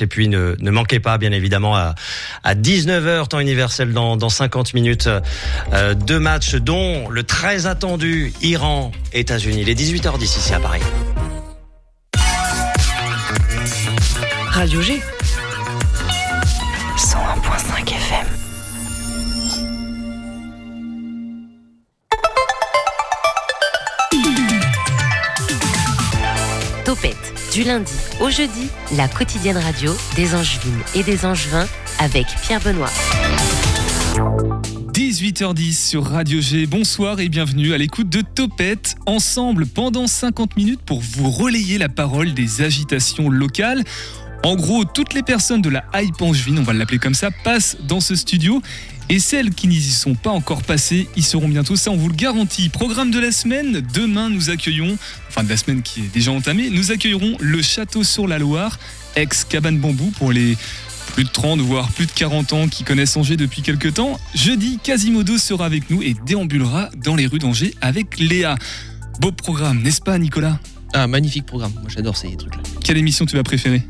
et puis ne, ne manquez pas bien évidemment à, à 19h temps universel dans, dans 50 minutes euh, deux matchs dont le très attendu Iran États-Unis. Les 18h10 ici à Paris. Radio G du lundi au jeudi, la quotidienne radio des Angevines et des Angevins avec Pierre Benoît. 18h10 sur Radio G. Bonsoir et bienvenue à l'écoute de Topette. Ensemble pendant 50 minutes pour vous relayer la parole des agitations locales. En gros, toutes les personnes de la hype angevine, on va l'appeler comme ça, passent dans ce studio. Et celles qui n'y sont pas encore passées, y seront bientôt, ça on vous le garantit. Programme de la semaine, demain nous accueillons, enfin de la semaine qui est déjà entamée, nous accueillerons le Château sur la Loire, ex-cabane bambou pour les plus de 30 voire plus de 40 ans qui connaissent Angers depuis quelques temps. Jeudi, Quasimodo sera avec nous et déambulera dans les rues d'Angers avec Léa. Beau programme, n'est-ce pas Nicolas? Ah, magnifique programme. Moi, j'adore ces trucs-là. Quelle émission tu vas préférer?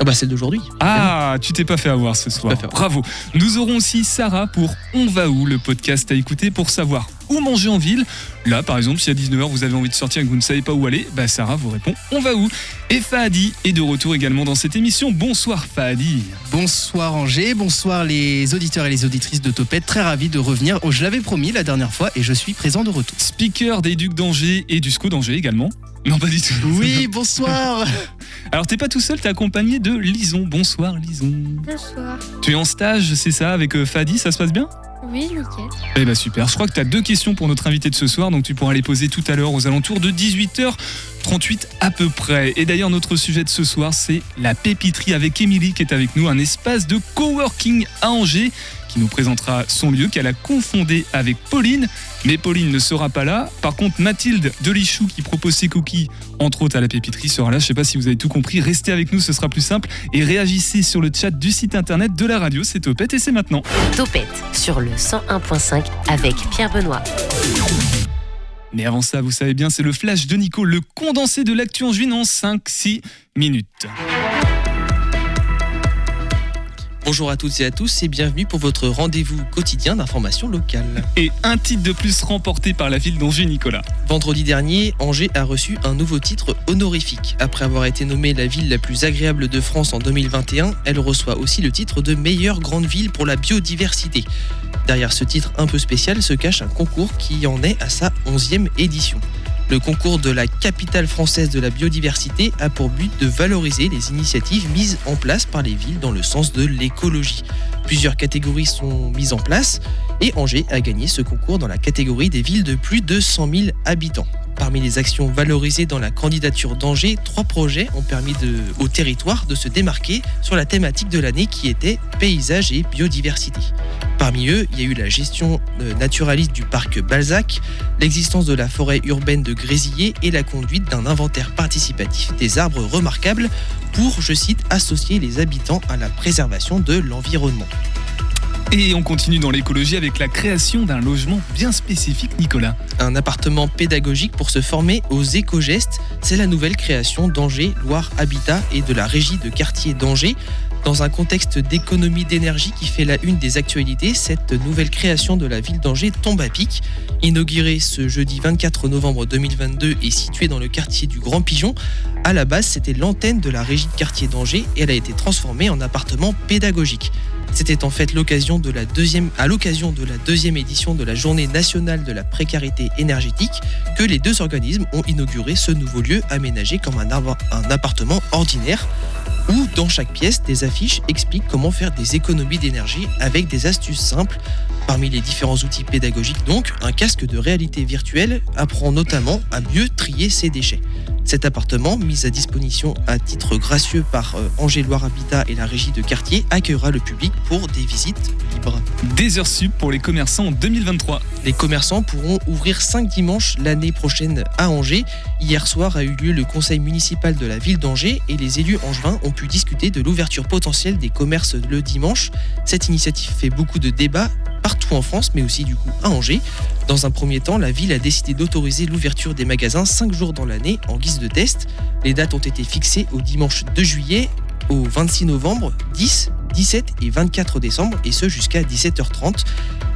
Ah, bah, celle d'aujourd'hui. Ah, tu t'es pas fait avoir ce soir. Avoir. Bravo. Nous aurons aussi Sarah pour On va où, le podcast à écouter pour savoir où manger en ville. Là, par exemple, si à 19h vous avez envie de sortir et que vous ne savez pas où aller, bah Sarah vous répond On va où Et Fahadi est de retour également dans cette émission. Bonsoir Fahadi. Bonsoir Angers, bonsoir les auditeurs et les auditrices de Topette. Très ravi de revenir. Oh, je l'avais promis la dernière fois et je suis présent de retour. Speaker des Ducs d'Angers et du SCO d'Angers également. Non, pas du tout. Oui, bonsoir. Alors, t'es pas tout seul, t'es accompagné de Lison. Bonsoir Lison. Bonsoir. Tu es en stage, c'est ça, avec euh, Fahadi, ça se passe bien? Oui, nickel. Eh ben super, je crois que tu as deux questions pour notre invité de ce soir, donc tu pourras les poser tout à l'heure aux alentours de 18h38 à peu près. Et d'ailleurs notre sujet de ce soir c'est la pépiterie avec Émilie qui est avec nous, un espace de coworking à Angers qui nous présentera son lieu qu'elle a confondé avec Pauline. Mais Pauline ne sera pas là. Par contre, Mathilde Delichou, qui propose ses cookies, entre autres à la pépiterie, sera là. Je sais pas si vous avez tout compris. Restez avec nous, ce sera plus simple. Et réagissez sur le chat du site internet de la radio. C'est Topette et c'est maintenant. Topette sur le 101.5 avec Pierre Benoît. Mais avant ça, vous savez bien, c'est le flash de Nico, le condensé de l'actu en juin en 5-6 minutes. Bonjour à toutes et à tous et bienvenue pour votre rendez-vous quotidien d'information locale. Et un titre de plus remporté par la ville d'Angers, Nicolas. Vendredi dernier, Angers a reçu un nouveau titre honorifique. Après avoir été nommée la ville la plus agréable de France en 2021, elle reçoit aussi le titre de meilleure grande ville pour la biodiversité. Derrière ce titre un peu spécial se cache un concours qui en est à sa 11e édition. Le concours de la capitale française de la biodiversité a pour but de valoriser les initiatives mises en place par les villes dans le sens de l'écologie. Plusieurs catégories sont mises en place et Angers a gagné ce concours dans la catégorie des villes de plus de 100 000 habitants. Parmi les actions valorisées dans la candidature d'Angers, trois projets ont permis au territoire de se démarquer sur la thématique de l'année qui était paysage et biodiversité. Parmi eux, il y a eu la gestion euh, naturaliste du parc Balzac, l'existence de la forêt urbaine de Grésillé et la conduite d'un inventaire participatif des arbres remarquables pour, je cite, associer les habitants à la préservation de l'environnement. Et on continue dans l'écologie avec la création d'un logement bien spécifique, Nicolas. Un appartement pédagogique pour se former aux éco-gestes, c'est la nouvelle création d'Angers, Loire Habitat et de la régie de quartier d'Angers. Dans un contexte d'économie d'énergie qui fait la une des actualités, cette nouvelle création de la ville d'Angers tombe à pic. Inaugurée ce jeudi 24 novembre 2022 et située dans le quartier du Grand Pigeon, à la base c'était l'antenne de la régie de quartier d'Angers et elle a été transformée en appartement pédagogique. C'était en fait à l'occasion de la deuxième édition de la Journée nationale de la précarité énergétique que les deux organismes ont inauguré ce nouveau lieu aménagé comme un appartement ordinaire où dans chaque pièce des affiches expliquent comment faire des économies d'énergie avec des astuces simples. Parmi les différents outils pédagogiques donc, un casque de réalité virtuelle apprend notamment à mieux trier ses déchets. Cet appartement, mis à disposition à titre gracieux par euh, Angers Loire Habitat et la régie de quartier, accueillera le public pour des visites libres. Des heures sup pour les commerçants en 2023. Les commerçants pourront ouvrir 5 dimanches l'année prochaine à Angers. Hier soir a eu lieu le conseil municipal de la ville d'Angers et les élus angevins ont pu discuter de l'ouverture potentielle des commerces le dimanche. Cette initiative fait beaucoup de débats partout en France, mais aussi du coup à Angers. Dans un premier temps, la ville a décidé d'autoriser l'ouverture des magasins 5 jours dans l'année en guise de test. Les dates ont été fixées au dimanche 2 juillet, au 26 novembre, 10, 17 et 24 décembre, et ce jusqu'à 17h30.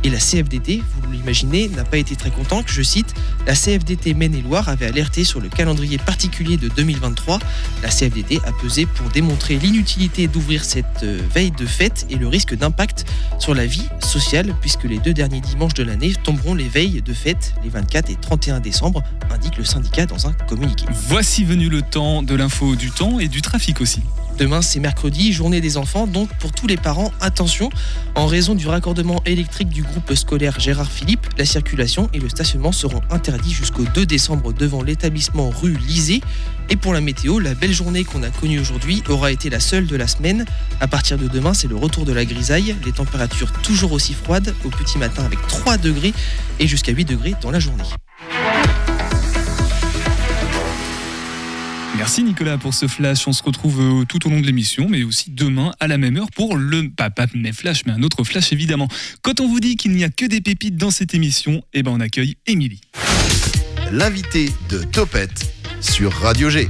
Et la CFDT, vous l'imaginez, n'a pas été très content que, je cite, la CFDT Maine-et-Loire avait alerté sur le calendrier particulier de 2023. La CFDT a pesé pour démontrer l'inutilité d'ouvrir cette euh, veille de fête et le risque d'impact sur la vie sociale, puisque les deux derniers dimanches de l'année tomberont les veilles de fête, les 24 et 31 décembre, indique le syndicat dans un communiqué. Voici venu le temps de l'info du temps et du trafic aussi. Demain, c'est mercredi, journée des enfants. Donc, pour tous les parents, attention. En raison du raccordement électrique du groupe scolaire Gérard Philippe, la circulation et le stationnement seront interdits jusqu'au 2 décembre devant l'établissement rue Lisée. Et pour la météo, la belle journée qu'on a connue aujourd'hui aura été la seule de la semaine. À partir de demain, c'est le retour de la grisaille. Les températures toujours aussi froides au petit matin avec 3 degrés et jusqu'à 8 degrés dans la journée. Merci Nicolas pour ce flash. On se retrouve euh, tout au long de l'émission, mais aussi demain à la même heure pour le pas, pas mes flash, mais un autre flash évidemment. Quand on vous dit qu'il n'y a que des pépites dans cette émission, eh ben on accueille Émilie. L'invité de Topette sur Radio G.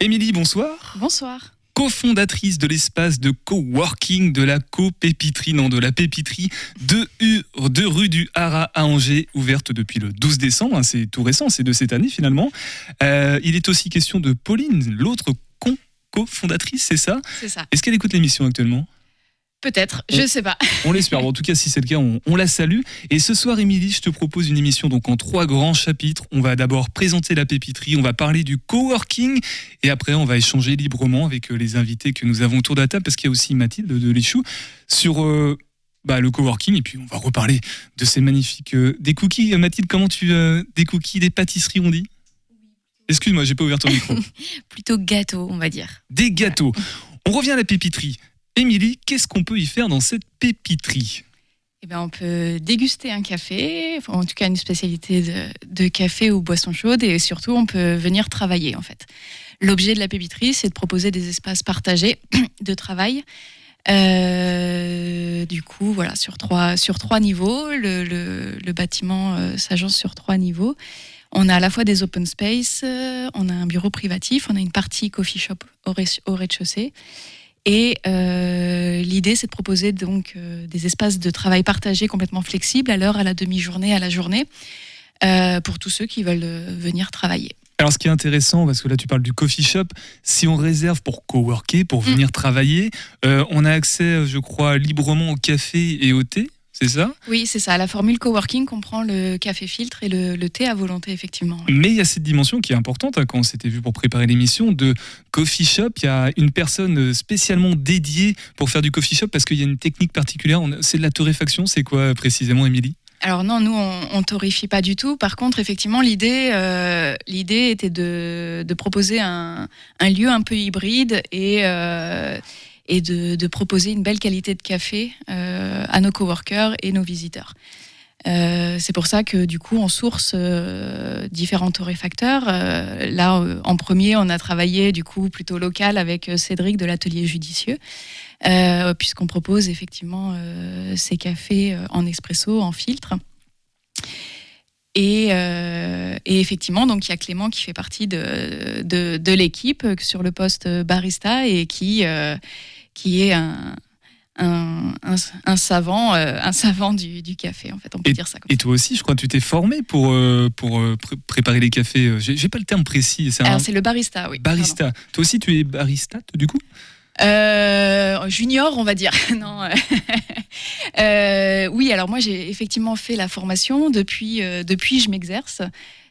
Émilie, bonsoir. Bonsoir. Cofondatrice de l'espace de coworking de la copépiterie, non de la pépiterie de, U- de rue du Haras à Angers, ouverte depuis le 12 décembre. hein, c'est tout récent, c'est de cette année finalement. Euh, il est aussi question de Pauline, l'autre cofondatrice, c'est ça? C'est ça. Est-ce qu'elle écoute l'émission actuellement? Peut-être, je sais pas. On l'espère. Bon, en tout cas, si c'est le cas, on, on la salue. Et ce soir, Émilie, je te propose une émission donc en trois grands chapitres. On va d'abord présenter la pépiterie, on va parler du coworking, et après, on va échanger librement avec euh, les invités que nous avons autour de la table, parce qu'il y a aussi Mathilde de Lichou sur euh, bah, le coworking, et puis on va reparler de ces magnifiques euh, des cookies. Mathilde, comment tu euh, des cookies, des pâtisseries, on dit? Excuse-moi, j'ai pas ouvert ton micro. Plutôt gâteau, on va dire. Des gâteaux. On revient à la pépiterie. Émilie, qu'est-ce qu'on peut y faire dans cette pépiterie? Eh ben, on peut déguster un café, en tout cas une spécialité de, café ou boisson chaude, et surtout on peut venir travailler en fait. L'objet de la pépiterie, c'est de proposer des espaces partagés de travail. Euh, du coup, voilà, sur trois, sur trois niveaux, le, bâtiment euh, s'agence sur trois niveaux. On a à la fois des open space, euh, on a un bureau privatif, on a une partie coffee shop au rez-de-chaussée. Et euh, l'idée, c'est de proposer donc euh, des espaces de travail partagés complètement flexibles à l'heure, à la demi-journée, à la journée, euh, pour tous ceux qui veulent venir travailler. Alors, ce qui est intéressant, parce que là, tu parles du coffee shop, si on réserve pour coworker, pour venir travailler, on a accès, je crois, librement au café et au thé, c'est ça Oui, c'est ça. La formule coworking comprend le café filtre et le, le thé à volonté, effectivement. Mais il y a cette dimension qui est importante, hein, quand on s'était vu pour préparer l'émission, de coffee shop. Il y a une personne spécialement dédiée pour faire du coffee shop, parce qu'il y a une technique particulière. C'est de la torréfaction, c'est quoi précisément, Émilie? Alors non, nous, on, on torréfie pas du tout. Par contre, effectivement, l'idée, euh, l'idée était de, de proposer un, un lieu un peu hybride et, euh, et de, proposer une belle qualité de café euh, à nos coworkers et nos visiteurs. Euh, c'est pour ça que du coup on source euh, différents torréfacteurs. Euh, là, en premier, on a travaillé du coup plutôt local avec Cédric de l'atelier judicieux, puisqu'on propose effectivement ces cafés en espresso, en filtre. Et, euh, et effectivement, donc il y a Clément qui fait partie de, de, de l'équipe sur le poste barista et qui, euh, qui est un, un, un, un savant, euh, un savant du, du café, en fait, on peut dire ça comme Et toi aussi, je crois que tu t'es formé pour, euh, pour pré- préparer les cafés. J'ai j'ai pas le terme précis. Alors c'est le barista, oui. barista. Toi aussi, tu es barista, du coup? Euh, junior, on va dire. non. euh, euh, oui, alors moi j'ai effectivement fait la formation depuis. euh, depuis, je m'exerce.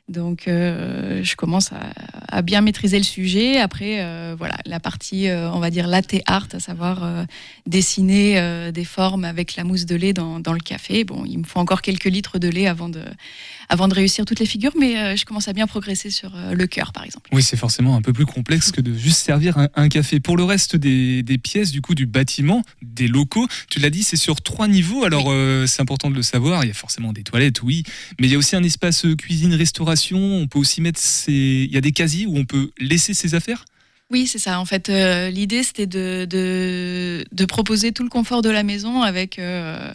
Donc, euh, je commence à, à bien maîtriser le sujet. Après, euh, voilà, la partie, euh, on va dire, latte art, à savoir dessiner des formes avec la mousse de lait dans, dans le café. Bon, il me faut encore quelques litres de lait avant de, avant de réussir toutes les figures, mais je commence à bien progresser sur le cœur, par exemple. Oui, c'est forcément un peu plus complexe que de juste servir un, un café. Pour le reste des, des pièces, du coup, du bâtiment, des locaux, tu l'as dit, c'est sur trois niveaux. Alors, c'est important de le savoir. Il y a forcément des toilettes, oui, mais il y a aussi un espace euh, On peut aussi mettre. Il y a des casiers où on peut laisser ses affaires? Oui, c'est ça. En fait, euh, l'idée, c'était de, proposer tout le confort de la maison avec, euh,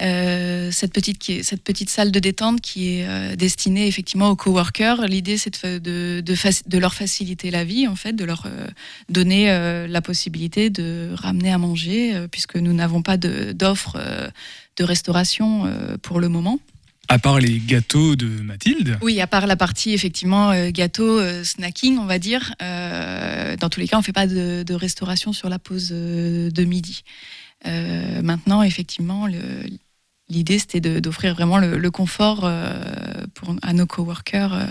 euh, cette, petite, salle de détente qui est destinée effectivement aux coworkers. L'idée, c'est de, de, leur faciliter la vie, en fait, de leur donner la possibilité de ramener à manger, puisque nous n'avons pas de- d'offre euh, de restauration pour le moment. À part les gâteaux de Mathilde. Oui, à part la partie effectivement euh, gâteau, euh, snacking, on va dire. euh, dans tous les cas, on ne fait pas de, restauration sur la pause de midi. Maintenant, effectivement, l'idée c'était d'offrir vraiment le, confort pour, à nos coworkers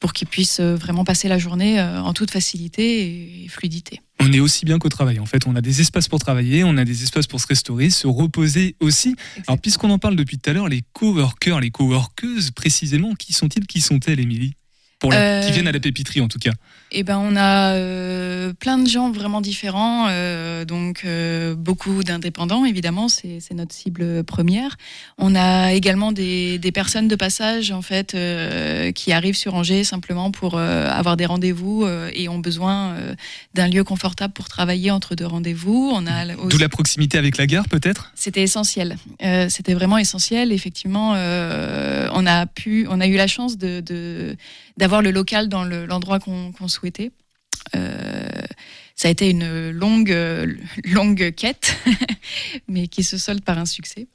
pour qu'ils puissent vraiment passer la journée en toute facilité et fluidité. On est aussi bien qu'au travail. En fait, on a des espaces pour travailler, on a des espaces pour se restaurer, se reposer aussi. Alors, puisqu'on en parle depuis tout à l'heure, les coworkers, les coworkeuses, précisément, qui sont-ils Qui sont-elles, Émilie? Pour la- Euh, Qui viennent à la pépiterie, en tout cas. Eh ben, on a euh, plein de gens vraiment différents, euh, donc euh, beaucoup d'indépendants, évidemment, c'est notre cible première. On a également des, des personnes de passage, en fait, qui arrivent sur Angers simplement pour avoir des rendez-vous et ont besoin d'un lieu confortable pour travailler entre deux rendez-vous. On a D'où la proximité avec la gare, peut-être? C'était essentiel. C'était vraiment essentiel. Effectivement, on a pu, on a eu la chance de d'avoir le local dans le- l'endroit qu'on souhaitait. Euh, ça a été une longue, longue quête, mais qui se solde par un succès.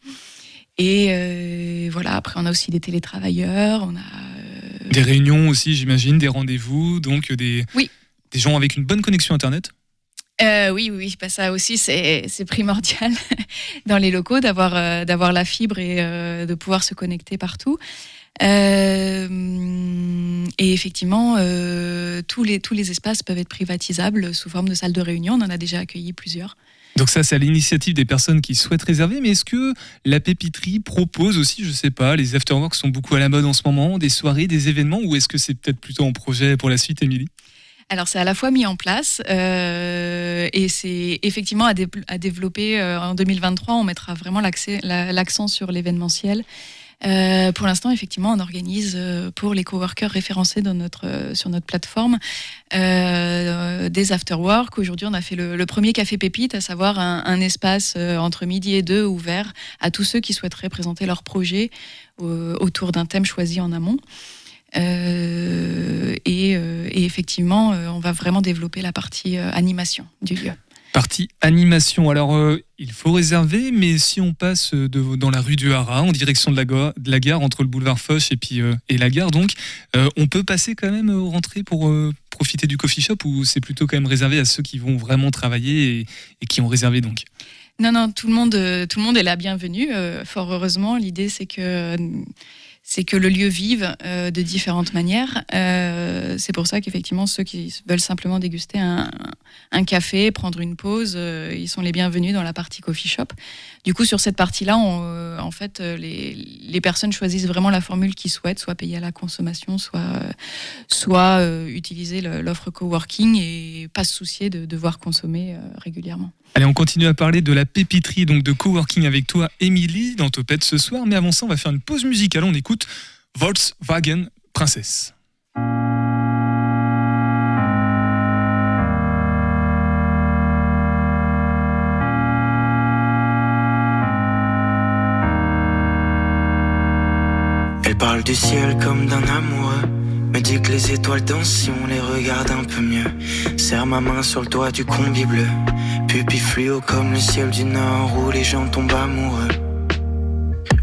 Et euh, voilà. Après, on a aussi des télétravailleurs. On a euh, Des réunions aussi, j'imagine, des rendez-vous, donc des, Oui. des gens avec une bonne connexion Internet. Euh, oui, oui, bah, ça aussi, c'est c'est primordial dans les locaux d'avoir euh, d'avoir la fibre et euh, de pouvoir se connecter partout. Euh, et effectivement, euh, tous, les, tous les espaces peuvent être privatisables sous forme de salle de réunion. On en a déjà accueilli plusieurs. Donc ça, c'est à l'initiative des personnes qui souhaitent réserver. Mais est-ce que la pépiterie propose aussi, je sais pas, les afterworks sont beaucoup à la mode en ce moment, des soirées, des événements, ou est-ce que c'est peut-être plutôt en projet pour la suite, Émilie? Alors, c'est à la fois mis en place euh, et c'est effectivement à, dé- à développer euh, en 2023. On mettra vraiment la- l'accent sur l'événementiel. Euh, pour l'instant, effectivement, on organise euh, pour les coworkers référencés euh, sur notre plateforme euh, des afterwork. Aujourd'hui, on a fait le, premier café pépite, à savoir un, espace entre midi et deux ouvert à tous ceux qui souhaiteraient présenter leur projet autour d'un thème choisi en amont. Et, effectivement, on va vraiment développer la partie animation du lieu. Partie animation. Alors, euh, il faut réserver, mais si on passe de, dans la rue du Haras, en direction de la, gare, entre le boulevard Foch et, puis, euh, et la gare, donc, euh, on peut passer quand même aux rentrées pour euh, profiter du coffee shop ou c'est plutôt quand même réservé à ceux qui vont vraiment travailler et, qui ont réservé donc? Non, non, tout le monde, euh, tout le monde est la bienvenue. euh, fort heureusement, l'idée c'est que c'est que le lieu vive euh, de différentes manières. Euh, c'est pour ça qu'effectivement, ceux qui veulent simplement déguster un, café, prendre une pause, euh, ils sont les bienvenus dans la partie coffee shop. Du coup, sur cette partie-là, euh, en fait, euh, les, les personnes choisissent vraiment la formule qu'ils souhaitent, soit payer à la consommation, soit, euh, soit utiliser l'offre coworking et pas se soucier de devoir consommer régulièrement. Allez, on continue à parler de la pépiterie, donc de coworking avec toi, Émilie, dans Topette ce soir. Mais avant ça, on va faire une pause musicale. On écoute Volkswagen Princesse. Elle parle du ciel comme d'un amoureux. Me dit que les étoiles dansent si on les regarde un peu mieux. Serre ma main sur le toit du combi bleu. Pupille fluo comme le ciel du nord où les gens tombent amoureux.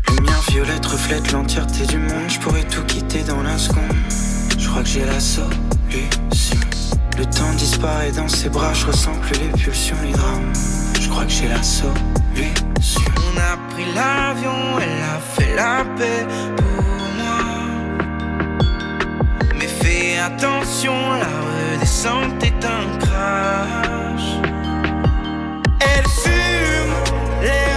Lumière violette reflète l'entièreté du monde. Je pourrais tout quitter dans la seconde. Je crois que j'ai la solution. Le temps disparaît dans ses bras. Je ressens plus les pulsions, les drames. Je crois que j'ai la solution. On a pris l'avion, elle a fait la paix pour attention, la redescente est un crash. Elle fume l'herbe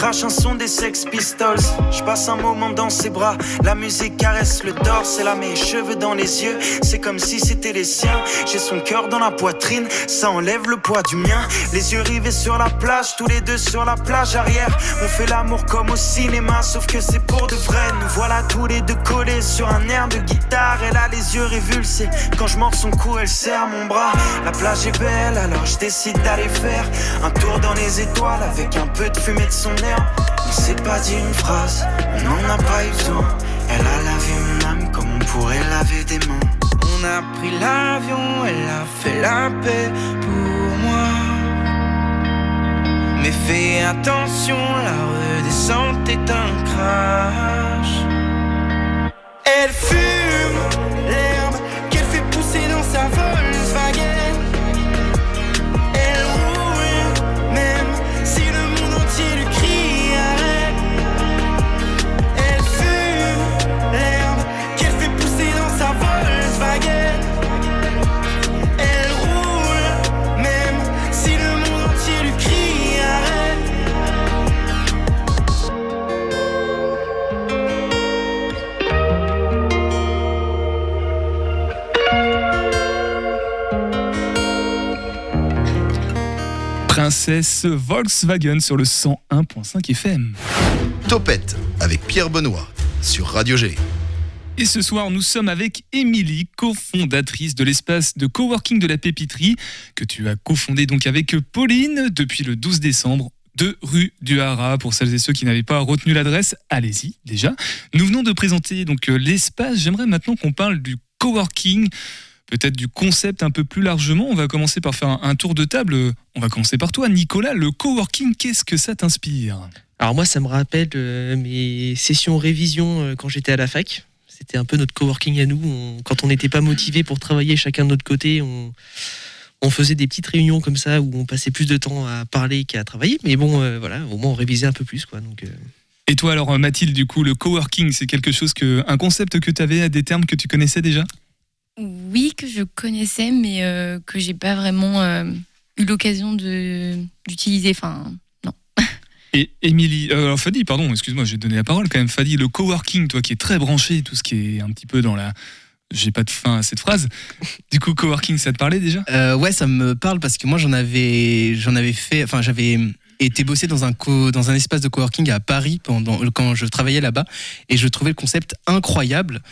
crache un son des Sex Pistols. Je passe un moment dans ses bras, la musique caresse le torse, elle a mes cheveux dans les yeux, c'est comme si c'était les siens. J'ai son cœur dans la poitrine, ça enlève le poids du mien. Les yeux rivés sur la plage, tous les deux sur la plage arrière. On fait l'amour comme au cinéma, sauf que c'est pour de vrai. Nous voilà tous les deux collés sur un air de guitare. Elle a les yeux révulsés, quand je mords son cou, elle serre mon bras. La plage est belle, alors je décide d'aller faire un tour dans les étoiles avec un peu de fumée de son air. On s'est pas dit une phrase, on n'en a pas eu besoin. Elle a lavé mon âme comme on pourrait laver des mains. On a pris l'avion, elle a fait la paix pour moi. Mais fais attention, la redescente est un crash. Elle fume Volkswagen sur le 101.5 FM. Topette avec Pierre Benoît sur Radio G. Et ce soir, nous sommes avec Émilie, cofondatrice de l'espace de coworking de la Pépiterie, que tu as cofondé donc avec Pauline depuis le 12 décembre. de rue du Haras. Pour celles et ceux qui n'avaient pas retenu l'adresse, allez-y déjà. Nous venons de présenter donc euh, l'espace. J'aimerais maintenant qu'on parle du coworking, peut-être du concept un peu plus largement. On va commencer par faire un, un tour de table. On va commencer par toi, Nicolas. Le coworking, qu'est-ce que ça t'inspire? Alors moi, ça me rappelle euh, mes sessions révision euh, quand j'étais à la fac. C'était un peu notre coworking à nous. On- quand on n'était pas motivé pour travailler chacun de notre côté, on, on faisait des petites réunions comme ça où on passait plus de temps à parler qu'à travailler. Mais bon, euh, voilà, au moins on révisait un peu plus, quoi. Donc, Et toi alors Mathilde, du coup, le coworking, c'est quelque chose que, un concept que tu avais, des termes que tu connaissais déjà? Oui, que je connaissais, mais euh, que j'ai pas vraiment euh, eu l'occasion de- d'utiliser. Enfin, Et Émilie, euh, alors Fadi, pardon, excuse-moi, je vais te donner la parole quand même. Fadi, le coworking, toi qui es très branché, tout ce qui est un petit peu dans la. J'ai pas de fin à cette phrase. Du coup, coworking, ça te parlait déjà? Euh, ouais, ça me parle parce que moi j'en avais, j'en avais fait, enfin j'avais été bossé dans un co, dans un espace de coworking à Paris pendant quand je travaillais là-bas et je trouvais le concept incroyable.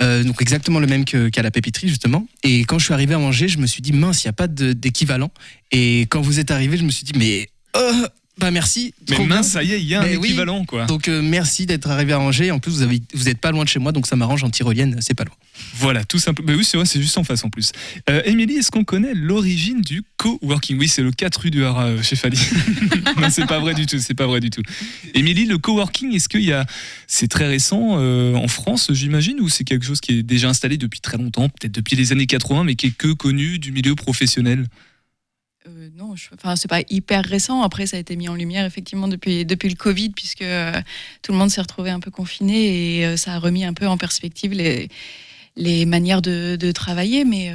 Euh, donc exactement le même qu'à la pépiterie justement. Et quand je suis arrivé à manger, je me suis dit mince, il n'y a pas d'équivalent. Et quand vous êtes arrivé, je me suis dit mais euh, bah merci. Mais mince, ça y est, il y a un Mais oui. équivalent, quoi. Donc euh, merci d'être arrivé à Angers. En plus, vous avez, vous êtes pas loin de chez moi, donc ça m'arrange en tyrolienne, c'est pas loin. Voilà, tout simplement. Mais oui, c'est vrai, c'est juste en face en plus. Euh, Émilie, est-ce qu'on connaît l'origine du coworking? Oui, c'est le 4 rue du Haras euh, chez Fadi. non, c'est pas vrai du tout, c'est pas vrai du tout. Émilie, le coworking, est-ce qu'il y a. C'est très récent euh, en France, j'imagine, ou c'est quelque chose qui est déjà installé depuis très longtemps, peut-être depuis les années 80, mais qui est que connu du milieu professionnel? Euh, non, je- enfin, c'est pas hyper récent. Après, ça a été mis en lumière effectivement depuis, depuis le Covid, puisque euh, tout le monde s'est retrouvé un peu confiné et euh, ça a remis un peu en perspective les, les manières de, de travailler. Mais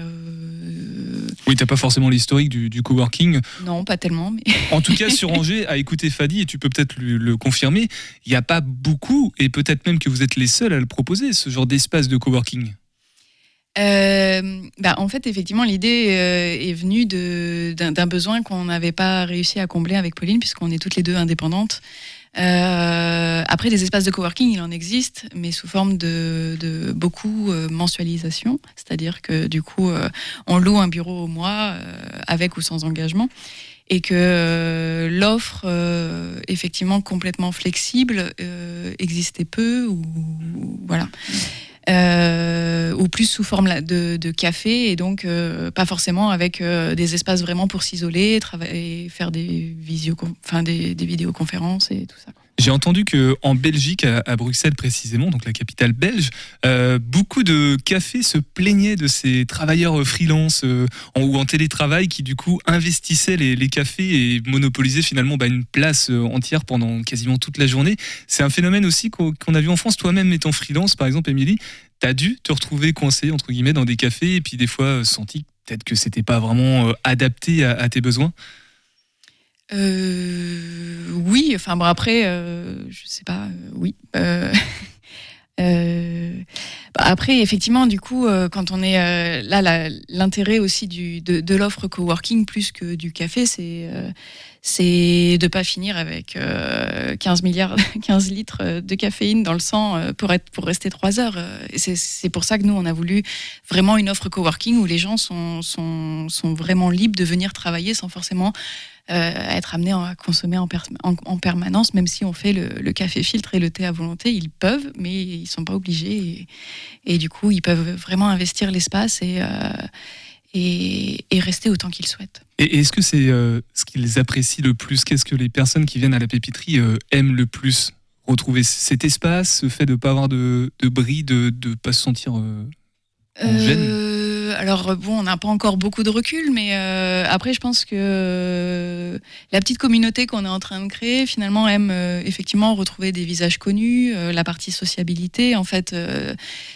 Oui, t'as pas forcément l'historique du, du coworking. non, pas tellement. Mais... En tout cas, sur Angers, à écouter Fadi, et tu peux peut-être le confirmer, il n'y a pas beaucoup, et peut-être même que vous êtes les seuls à le proposer, ce genre d'espace de coworking. Euh, bah, en fait, effectivement, l'idée euh, est venue d'un besoin qu'on n'avait pas réussi à combler avec Pauline, puisqu'on est toutes les deux indépendantes. Euh, après, des espaces de coworking, il en existe, mais sous forme de, beaucoup euh, mensualisation, c'est-à-dire que du coup, on loue un bureau au mois, avec ou sans engagement, et que l'offre, effectivement complètement flexible, existait peu, ou voilà euh, ou plus sous forme de, de café et donc euh, pas forcément avec euh, des espaces vraiment pour s'isoler, travailler, faire des visio, enfin des vidéoconférences et tout ça. J'ai entendu que en Belgique, à, Bruxelles précisément, donc la capitale belge, euh, beaucoup de cafés se plaignaient de ces travailleurs euh, freelance euh, en, ou en télétravail qui du coup investissaient les, cafés et monopolisaient finalement bah, une place entière pendant quasiment toute la journée. C'est un phénomène aussi qu'on a vu en France. Toi-même étant freelance, par exemple, Émilie, t'as dû te retrouver coincé entre guillemets dans des cafés et puis des fois senti peut-être que c'était pas vraiment adapté à tes besoins? Euh, oui, enfin bon après, euh, je sais pas, euh, oui. Euh, euh, bah, après, effectivement, du coup, quand on est là, l'intérêt aussi de, de l'offre coworking plus que du café, c'est c'est de pas finir avec euh, 15 milliards, 15 litres de caféine dans le sang euh, pour être pour rester trois heures. Euh, Et c'est pour ça que nous, on a voulu vraiment une offre coworking où les gens sont sont, sont vraiment libres de venir travailler sans forcément euh, être amenés à consommer en, en, en permanence, même si on fait le, café filtre et le thé à volonté, ils peuvent, mais ils sont pas obligés. Et, et du coup, ils peuvent vraiment investir l'espace et, euh, et, et rester autant qu'ils souhaitent. Et est-ce que c'est euh, ce qu'ils apprécient le plus? Qu'est-ce que les personnes qui viennent à la pépiterie euh, aiment le plus Retrouver? Cet espace, ce fait de ne pas avoir de, de bris, de ne pas se sentir euh, en gêne? Alors bon, on n'a pas encore beaucoup de recul, mais euh, après, je pense que euh, la petite communauté qu'on est en train de créer, finalement, aime euh, effectivement retrouver des visages connus, euh, la partie sociabilité. En fait, euh,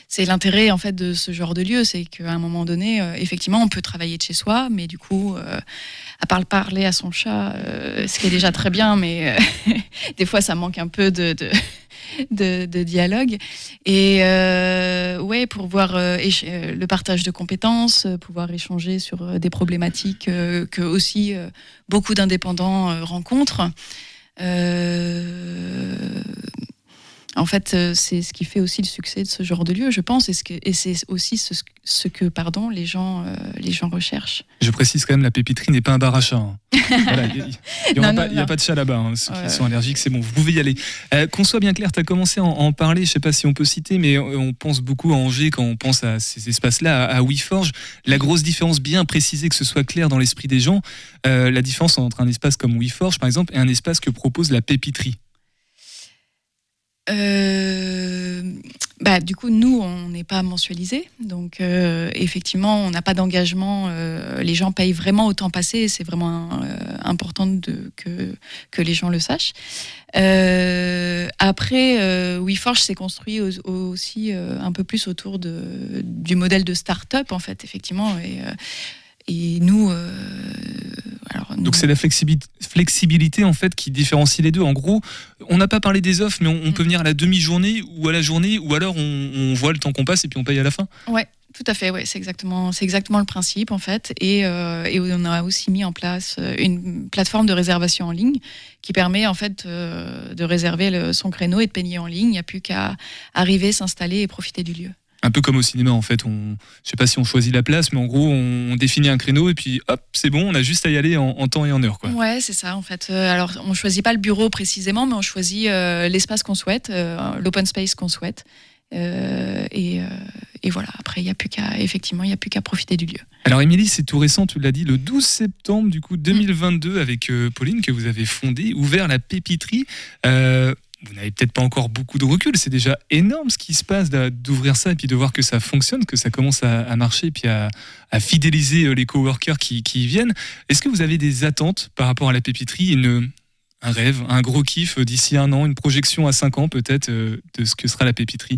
c'est l'intérêt en fait de ce genre de lieu, c'est qu'à un moment donné, euh, effectivement, on peut travailler de chez soi, mais du coup, euh, à part parler à son chat, euh, ce qui est déjà très bien, mais euh, des fois, ça manque un peu de, dialogue. Et euh, ouais, pour voir euh, euh, le partage de compétences, euh, pouvoir échanger sur euh, des problématiques euh, que aussi beaucoup d'indépendants rencontrent. En fait, euh, c'est ce qui fait aussi le succès de ce genre de lieu, je pense, et, ce que- et c'est aussi ce, ce que pardon, les, gens, euh, les gens recherchent. Je précise quand même, la pépiterie n'est pas un bar à chat. hein. Il n'y Non, a, pas de chat là-bas. hein. Ceux Ouais, qui sont allergiques, c'est bon, vous pouvez y aller. Euh, Qu'on soit bien clair, tu as commencé à en, en parler, je ne sais pas si on peut citer, mais on pense beaucoup à Angers quand on pense à ces espaces-là, à, à WeForge. La grosse différence, bien préciser que ce soit clair dans l'esprit des gens, euh, la différence entre un espace comme WeForge, par exemple, et un espace que propose la pépiterie. Euh, bah, du coup, nous, on n'est pas mensualisé. Donc, euh, effectivement, on n'a pas d'engagement. euh, les gens payent vraiment au temps passé. C'est vraiment important que, les gens le sachent. Après, WeForge s'est construit au- aussi un peu plus autour du modèle de start-up, en fait, effectivement. Et nous, euh, alors, nous- Donc c'est la flexibi- flexibilité en fait qui différencie les deux. En gros, on n'a pas parlé des offres, mais on, on peut venir à la demi-journée ou à la journée, ou alors on, on voit le temps qu'on passe et puis on paye à la fin. Ouais, tout à fait. Ouais, c'est exactement, c'est exactement le principe en fait. Et, euh, et on a aussi mis en place euh, une plateforme de réservation en ligne qui permet en fait euh, de réserver le- son créneau et de payer en ligne. Il n'y a plus qu'à arriver, s'installer et profiter du lieu. Un peu comme au cinéma en fait. On, je sais pas si on choisit la place, mais en gros on, définit un créneau et puis hop, c'est bon, on a juste à y aller en, en temps et en heure quoi. Ouais, c'est ça en fait. Euh, alors, on choisit pas le bureau précisément, mais on choisit euh, l'espace qu'on souhaite, euh, l'open space qu'on souhaite. Euh, et, et voilà. Après, il y a plus qu'à effectivement, il y a plus qu'à profiter du lieu. Alors Émilie, c'est tout récent, tu l'as dit, le 12 septembre du coup 2022 avec euh, Pauline que vous avez fondé, ouvert la pépiterie. Vous n'avez peut-être pas encore beaucoup de recul, c'est déjà énorme ce qui se passe d'ouvrir ça et puis de voir que ça fonctionne, que ça commence à, marcher et puis à, à fidéliser euh, les coworkers qui, qui y viennent. Est-ce que vous avez des attentes par rapport à la pépiterie, une, un rêve, un gros kiff euh, d'ici un an, une projection à cinq ans peut-être euh, de ce que sera la pépiterie?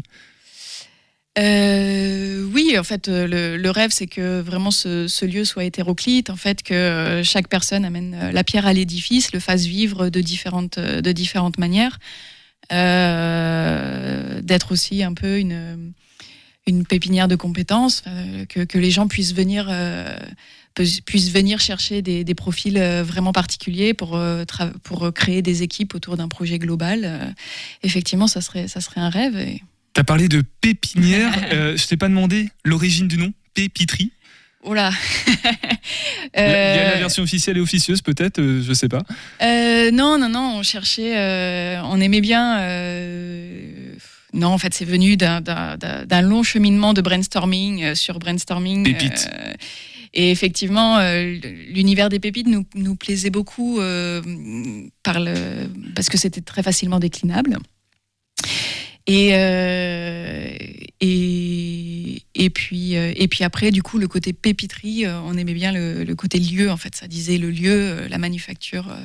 Euh, oui, en fait, euh, le, rêve, c'est que vraiment ce, lieu soit hétéroclite, en fait, que euh, chaque personne amène la pierre à l'édifice, le fasse vivre de différentes, de différentes manières, d'être aussi un peu une, une pépinière de compétences, que, les gens puissent venir, pu- puissent venir chercher des, profils vraiment particuliers pour, pour créer des équipes autour d'un projet global. Effectivement, ça serait, ça serait un rêve. Tu as parlé de pépinière, euh, je t'ai pas demandé l'origine du nom, pépiterie. Oh là Il y a la version officielle et officieuse peut-être, euh, je sais pas. euh, non, non, non, on cherchait, euh, on aimait bien. euh, non, en fait, c'est venu d'un- long cheminement de brainstorming sur brainstorming. Pépites. et effectivement, euh, l'univers des pépites nous, nous plaisait beaucoup euh, par le, parce que c'était très facilement déclinable. Et, euh, et, Et puis, euh, et puis après, du coup, le côté pépiterie, euh, on aimait bien le, le côté lieu, en fait. Ça disait le lieu, euh, la manufacture. euh,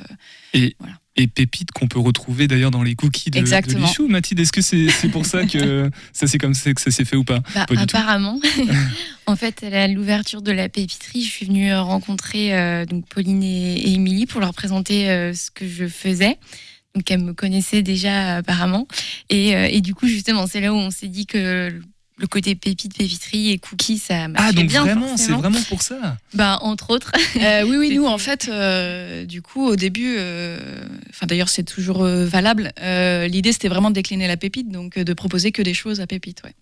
Et, Voilà. et pépites qu'on peut retrouver d'ailleurs dans les cookies de, de. Lichou. Mathilde, est-ce que c'est c'est pour ça que ça c'est comme ça que ça s'est fait ou pas? Bah, Pas apparemment. en fait, à l'ouverture de la pépiterie, je suis venue rencontrer euh, donc Pauline et, et Émilie pour leur présenter euh, ce que je faisais. Donc, elles me connaissaient déjà apparemment. Et, euh, et du coup, justement, c'est là où on s'est dit que le côté pépite, pépiterie et cookies, ça marchait Ah donc bien. vraiment, c'est vraiment pour ça. Bah, entre autres. Euh, oui, oui, nous, en fait, euh, du coup, au début, euh, enfin d'ailleurs, c'est toujours euh, valable. euh, L'idée, c'était vraiment de décliner la pépite, donc euh, de proposer que des choses à pépite. Ouais.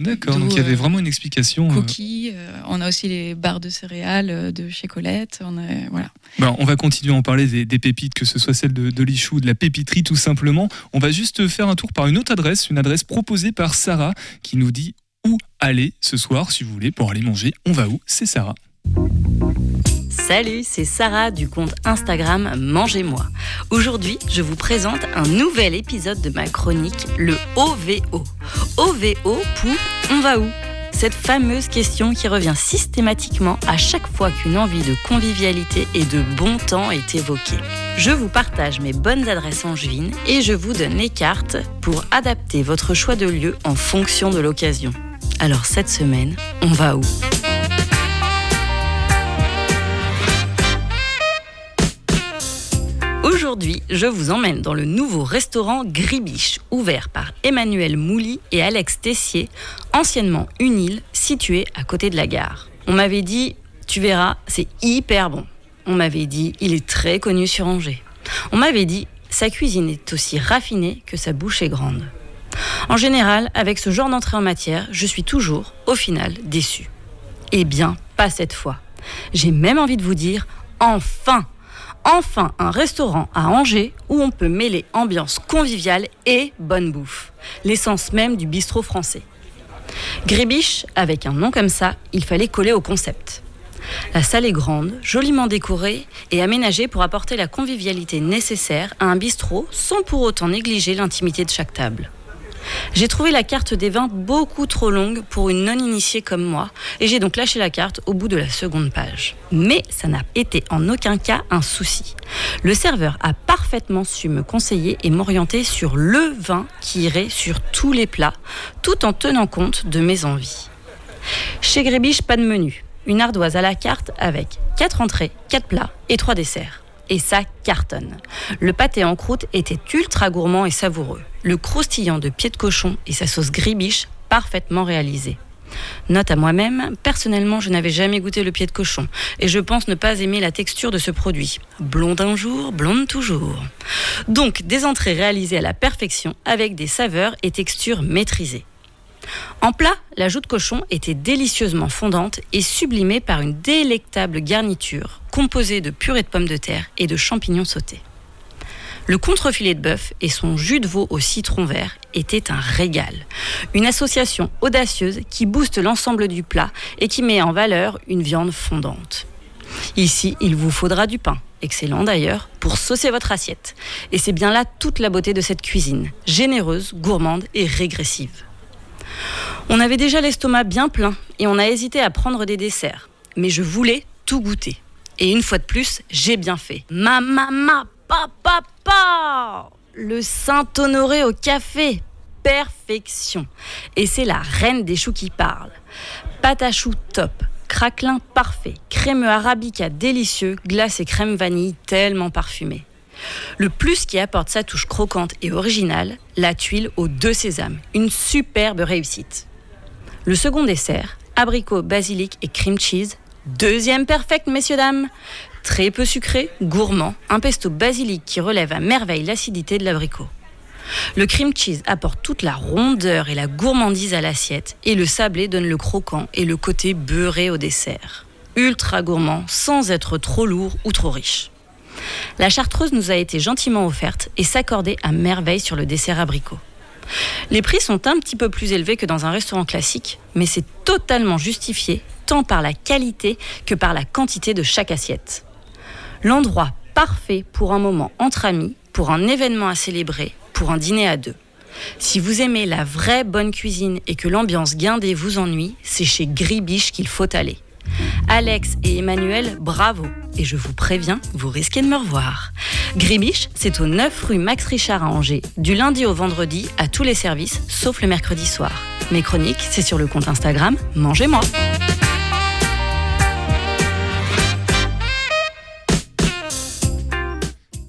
D'accord. Donc il y avait euh, vraiment une explication. euh, Cookies, euh, on a aussi les barres de céréales de chez Colette. On a, voilà. Ben, on va continuer à en parler des, des pépites, que ce soit celle de, de Lichou, de la pépiterie tout simplement. On va juste faire un tour par une autre adresse, une adresse proposée par Sarah qui nous dit où aller ce soir si vous voulez pour aller manger. On va où? C'est Sarah. Salut, c'est Sarah du compte Instagram Mangez-moi. Aujourd'hui, je vous présente un nouvel épisode de ma chronique, le OVO. OVO pour On va où? Cette fameuse question qui revient systématiquement à chaque fois qu'une envie de convivialité et de bon temps est évoquée. Je vous partage mes bonnes adresses angevines et je vous donne les cartes pour adapter votre choix de lieu en fonction de l'occasion. Alors cette semaine, on va où? Aujourd'hui, je vous emmène dans le nouveau restaurant Gribiche, ouvert par Emmanuel Mouly et Alex Tessier, anciennement une île située à côté de la gare. On m'avait dit, tu verras, c'est hyper bon. On m'avait dit, il est très connu sur Angers. On m'avait dit, sa cuisine est aussi raffinée que sa bouche est grande. En général, avec ce genre d'entrée en matière, je suis toujours, au final, déçue. Eh bien, pas cette fois. J'ai même envie de vous dire, enfin Enfin un restaurant à Angers où on peut mêler ambiance conviviale et bonne bouffe. L'essence même du bistrot français. Grébiche, avec un nom comme ça, il fallait coller au concept. La salle est grande, joliment décorée et aménagée pour apporter la convivialité nécessaire à un bistrot sans pour autant négliger l'intimité de chaque table. J'ai trouvé la carte des vins beaucoup trop longue pour une non-initiée comme moi, et j'ai donc lâché la carte au bout de la seconde page. Mais ça n'a été en aucun cas un souci. Le serveur a parfaitement su me conseiller et m'orienter sur le vin qui irait sur tous les plats, tout en tenant compte de mes envies. Chez Grébiche, pas de menu. Une ardoise à la carte avec 4 entrées, 4 plats et 3 desserts. Et ça cartonne. Le pâté en croûte était ultra gourmand et savoureux. Le croustillant de pied de cochon et sa sauce gribiche parfaitement réalisés. Note à moi-même, personnellement, je n'avais jamais goûté le pied de cochon et je pense ne pas aimer la texture de ce produit. Blonde un jour, blonde toujours. Donc, des entrées réalisées à la perfection avec des saveurs et textures maîtrisées. En plat, la joue de cochon était délicieusement fondante et sublimée par une délectable garniture composée de purée de pommes de terre et de champignons sautés. Le contrefilet de bœuf et son jus de veau au citron vert étaient un régal. Une association audacieuse qui booste l'ensemble du plat et qui met en valeur une viande fondante. Ici, il vous faudra du pain, excellent d'ailleurs, pour saucer votre assiette. Et c'est bien là toute la beauté de cette cuisine, généreuse, gourmande et régressive. On avait déjà l'estomac bien plein et on a hésité à prendre des desserts. Mais je voulais tout goûter. Et une fois de plus, j'ai bien fait. Ma maman, papa, papa Le Saint-Honoré au café. Perfection. Et c'est la reine des choux qui parle. Pâte à choux top. Craquelin parfait. Crémeux arabica délicieux. Glace et crème vanille tellement parfumée. Le plus qui apporte sa touche croquante et originale, la tuile aux deux sésames. Une superbe réussite. Le second dessert, abricot, basilic et cream cheese. Deuxième perfect, messieurs, dames. Très peu sucré, gourmand, un pesto basilic qui relève à merveille l'acidité de l'abricot. Le cream cheese apporte toute la rondeur et la gourmandise à l'assiette et le sablé donne le croquant et le côté beurré au dessert. Ultra gourmand sans être trop lourd ou trop riche. La chartreuse nous a été gentiment offerte et s'accordait à merveille sur le dessert abricot. Les prix sont un petit peu plus élevés que dans un restaurant classique, mais c'est totalement justifié tant par la qualité que par la quantité de chaque assiette. L'endroit parfait pour un moment entre amis, pour un événement à célébrer, pour un dîner à deux. Si vous aimez la vraie bonne cuisine et que l'ambiance guindée vous ennuie, c'est chez Gribiche qu'il faut aller. Alex et Emmanuel, bravo. Et je vous préviens, vous risquez de me revoir. Gribiche, c'est au 9 rue Max Richard à Angers, du lundi au vendredi à tous les services, sauf le mercredi soir. Mes chroniques, c'est sur le compte Instagram Mangez-moi.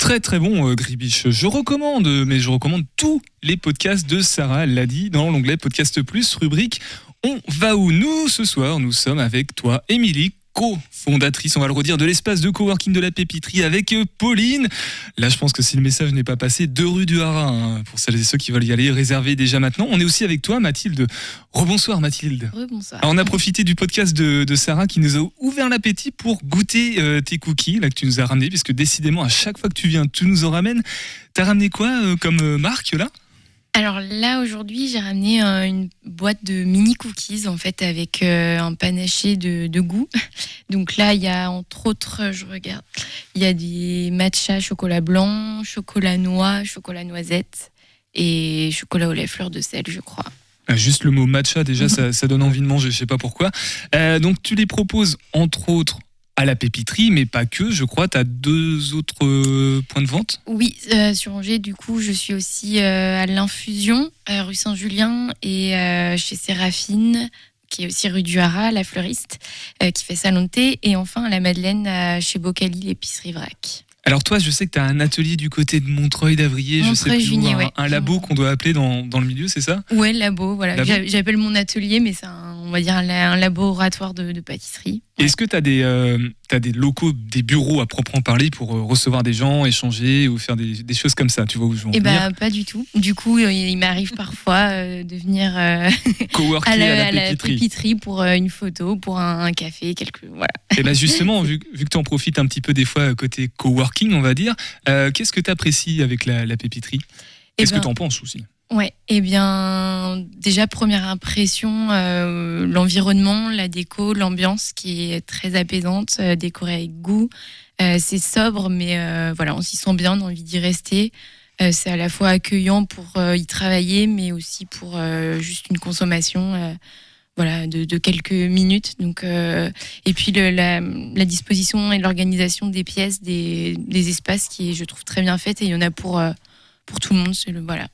Très très bon euh, Gribiche. Je recommande, mais je recommande tous les podcasts de Sarah, elle l'a dit, dans l'onglet Podcast Plus, rubrique On va où Nous, ce soir, nous sommes avec toi, Émilie, co-fondatrice, on va le redire, de l'espace de coworking de la Pépiterie avec euh, Pauline. Là, je pense que si le message n'est pas passé, deux rue du Haras, hein, pour celles et ceux qui veulent y aller, réservez déjà maintenant. On est aussi avec toi, Mathilde. Rebonsoir, Mathilde. Rebonsoir. Alors, on a profité du podcast de, de Sarah qui nous a ouvert l'appétit pour goûter euh, tes cookies, là, que tu nous as ramenés, puisque décidément, à chaque fois que tu viens, tu nous en ramènes. T'as ramené quoi euh, comme marque, là? Alors là, aujourd'hui, j'ai ramené euh, une boîte de mini cookies, en fait, avec euh, un panaché de, de goût. Donc là, il y a, entre autres, je regarde, il y a des matcha chocolat blanc, chocolat noix, chocolat noisette et chocolat au lait fleur de sel, je crois. Ah, Juste le mot matcha, déjà, ça, ça donne envie de manger, je sais pas pourquoi. Euh, donc, tu les proposes, entre autres, à la Pépiterie, mais pas que, je crois. Tu as deux autres euh, points de vente? Oui, euh, sur Angers, du coup, je suis aussi euh, à l'Infusion, rue Saint-Julien, et chez Séraphine, qui est aussi rue du Haras, la fleuriste, qui fait salon de thé, et enfin à la Madeleine, chez Bocali, l'épicerie vrac. Alors, toi, je sais que tu as un atelier du côté de Montreuil, d'Avrier, je sais plus, où, Montreuil-Junier, un, ouais. un labo qu'on doit appeler dans, dans le milieu, c'est ça? Ouais, labo, voilà. Labo. J'a- J'appelle mon atelier, mais c'est un, on va dire un, la- un laboratoire de, de pâtisserie. Est-ce que tu as, des, euh, t'as des locaux, des bureaux à proprement parler pour euh, recevoir des gens, échanger ou faire des, des choses comme ça Tu vois où je veux en Eh ben, pas du tout. Du coup, euh, il m'arrive parfois euh, de venir euh, à la, à la à la Pépiterie. pour une photo, pour un, un café, quelque. Voilà. Et bien justement, vu, vu que tu en profites un petit peu des fois côté coworking, on va dire, qu'est-ce que tu apprécies avec la, la Pépiterie? Qu'est-ce ben, que tu en penses aussi? Ouais, eh bien, déjà, première impression, euh, l'environnement, la déco, l'ambiance qui est très apaisante, euh, décorée avec goût. Euh, c'est sobre, mais voilà, on s'y sent bien, on a envie d'y rester. C'est à la fois accueillant pour y travailler, mais aussi pour juste une consommation. voilà, de, quelques minutes. Donc, et puis la, disposition et l'organisation des pièces, des, espaces qui est, je trouve, très bien faite. Et il y en a pour, pour tout le monde. Le, voilà.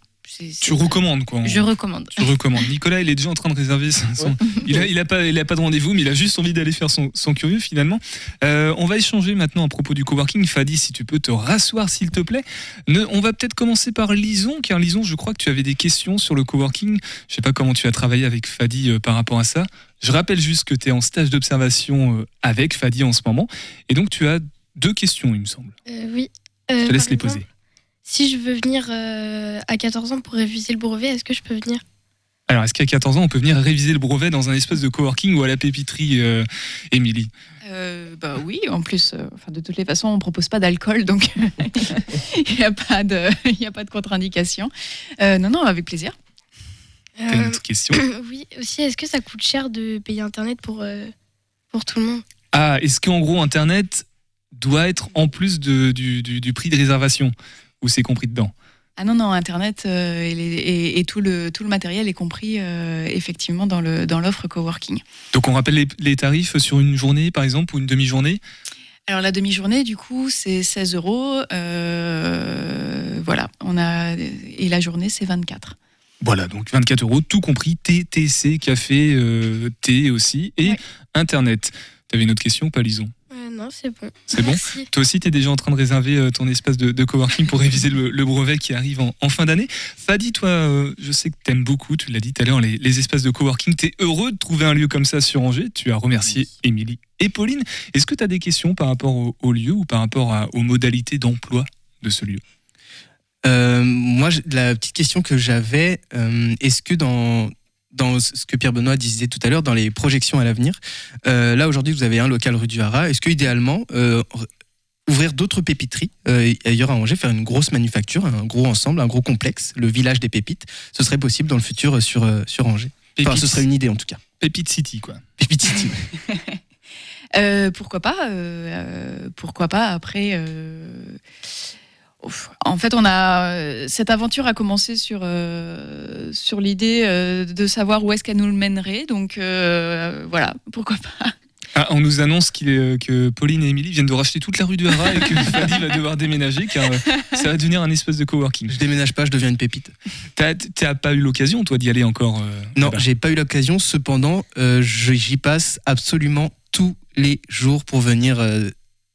Tu recommandes quoi en- je recommande. Tu recommandes. Nicolas, il est déjà en train de réserver son. Il, a, il, a pas, il a pas de rendez-vous, mais il a juste envie d'aller faire son, son curieux finalement. Euh, on va échanger maintenant à propos du coworking. Fadi, si tu peux te rasseoir s'il te plaît. Ne- on va peut-être commencer par Lison, car Lison, je crois que tu avais des questions sur le coworking. Je sais pas comment tu as travaillé avec Fadi euh, par rapport à ça. Je rappelle juste que tu es en stage d'observation euh, avec Fadi en ce moment. Et donc tu as deux questions, il me semble. Euh, oui. Je te laisse les exemple, poser. Si je veux venir euh, à 14 ans pour réviser le brevet, est-ce que je peux venir? Alors, est-ce qu'à 14 ans, on peut venir réviser le brevet dans un espace de coworking ou à la pépiterie, euh, Émilie? Euh, bah oui, en plus, euh, enfin, de toutes les façons, on propose pas d'alcool, donc il n'y a pas de, il y a pas de contre-indication. Euh, non, non, avec plaisir. T'as une autre question? Oui, aussi, est-ce que ça coûte cher de payer Internet pour, euh, pour tout le monde? Ah, est-ce qu'en gros, Internet doit être en plus de- du, du- du prix de réservation? Ou c'est compris dedans Ah non, non, Internet euh, et, les- et- et tout, le, tout le matériel est compris euh, effectivement dans le dans l'offre coworking. Donc, on rappelle les, les tarifs sur une journée, par exemple, ou une demi-journée? Alors la demi-journée, du coup, c'est 16 euros. euh, voilà, on a et la journée, c'est 24. Voilà, donc 24 euros, tout compris, thé, TC, café, thé aussi, et Internet. T'avais une autre question, pas Lison? Euh, Non, c'est bon. C'est bon Merci. Toi aussi, tu es déjà en train de réserver euh, ton espace de, de coworking pour réviser le, le brevet qui arrive en, en fin d'année. Fadi, toi, euh, je sais que tu aimes beaucoup, tu l'as dit tout à l'heure, les, les espaces de coworking. Tu es heureux de trouver un lieu comme ça sur Angers? Tu as remercié Émilie et Pauline. Est-ce que tu as des questions par rapport au, au lieu ou par rapport à- aux modalités d'emploi de ce lieu? Euh, moi, la petite question que j'avais, euh, est-ce que dans, dans ce que Pierre Benoît disait tout à l'heure, dans les projections à l'avenir, euh, là aujourd'hui vous avez un local rue du Haras, est-ce que idéalement euh, ouvrir d'autres pépeteries euh, ailleurs à Angers, faire une grosse manufacture, un gros ensemble, un gros complexe, le village des pépites, ce serait possible dans le futur euh, sur, euh, sur Angers? Enfin, ce serait une idée en tout cas. Pépite City, quoi. Pépite City. Euh, pourquoi pas Pourquoi pas Après, euh, En fait, on a euh, cette aventure a commencé sur euh, sur l'idée euh, de savoir où est-ce qu'elle nous le mènerait. Donc euh, voilà, pourquoi pas? Ah, on nous annonce est- que Pauline et Émilie viennent de racheter toute la rue du Haras et que Fadi va devoir déménager car ça va devenir un espèce de coworking. Je déménage pas, je deviens une pépite. T'as t'as pas eu l'occasion, toi, d'y aller encore euh, Non, j'ai pas eu l'occasion. Cependant, euh, je- j'y passe absolument tous les jours pour venir euh,